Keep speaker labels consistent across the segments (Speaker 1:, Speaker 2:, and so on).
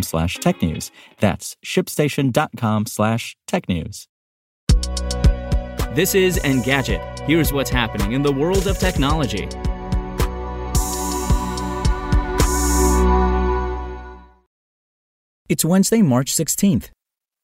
Speaker 1: slash technews. That's shipstation.com slash technews.
Speaker 2: This is Engadget. Here's what's happening in the world of technology.
Speaker 1: It's Wednesday, March 16th.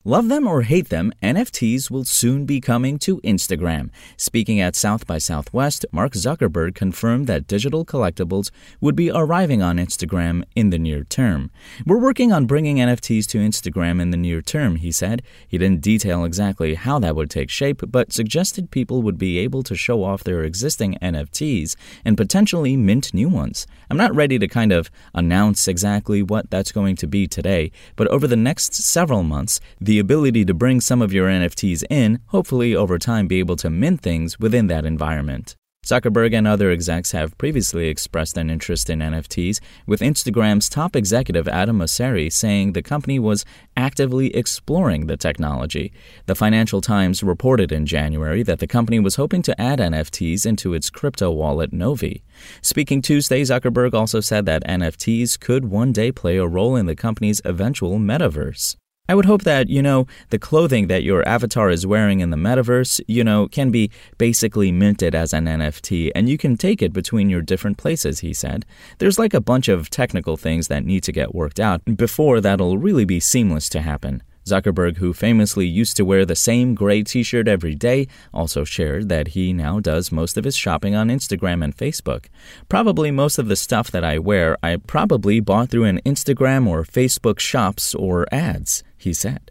Speaker 1: Love them or hate them, NFTs will soon be coming to Instagram. Speaking at South by Southwest, Mark Zuckerberg confirmed that digital collectibles would be arriving on Instagram in the near term. We're working on bringing NFTs to Instagram in the near term, he said. He didn't detail exactly how that would take shape, but suggested people would be able to show off their existing NFTs and potentially mint new ones. I'm not ready to kind of announce exactly what that's going to be today, but over the next several months, the ability to bring some of your NFTs in, hopefully over time be able to mint things within that environment. Zuckerberg and other execs have previously expressed an interest in NFTs, with Instagram's top executive Adam Mosseri saying the company was actively exploring the technology. The Financial Times reported in January that the company was hoping to add NFTs into its crypto wallet Novi. Speaking Tuesday, Zuckerberg also said that NFTs could one day play a role in the company's eventual metaverse. I would hope that, you know, the clothing that your avatar is wearing in the metaverse, you know, can be basically minted as an NFT and you can take it between your different places, he said. There's like a bunch of technical things that need to get worked out before that'll really be seamless to happen. Zuckerberg, who famously used to wear the same gray t shirt every day, also shared that he now does most of his shopping on Instagram and Facebook. Probably most of the stuff that I wear, I probably bought through an Instagram or Facebook shops or ads, he said.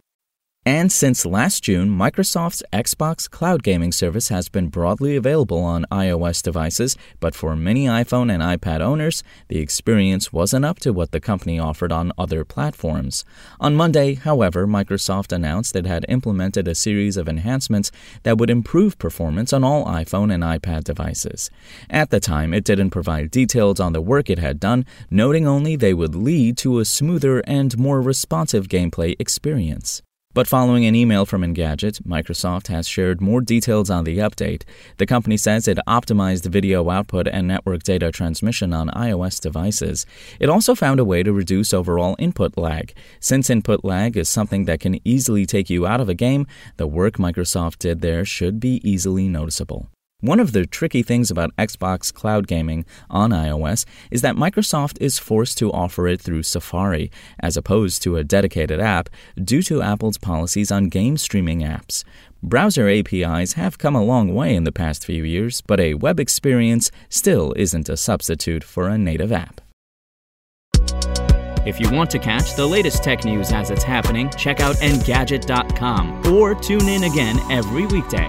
Speaker 1: And since last June, Microsoft's Xbox cloud gaming service has been broadly available on iOS devices, but for many iPhone and iPad owners, the experience wasn't up to what the company offered on other platforms. On Monday, however, Microsoft announced it had implemented a series of enhancements that would improve performance on all iPhone and iPad devices. At the time, it didn't provide details on the work it had done, noting only they would lead to a smoother and more responsive gameplay experience. But following an email from Engadget, Microsoft has shared more details on the update. The company says it optimized video output and network data transmission on iOS devices. It also found a way to reduce overall input lag. Since input lag is something that can easily take you out of a game, the work Microsoft did there should be easily noticeable. One of the tricky things about Xbox cloud gaming on iOS is that Microsoft is forced to offer it through Safari, as opposed to a dedicated app, due to Apple's policies on game streaming apps. Browser APIs have come a long way in the past few years, but a web experience still isn't a substitute for a native app.
Speaker 2: If you want to catch the latest tech news as it's happening, check out Engadget.com or tune in again every weekday.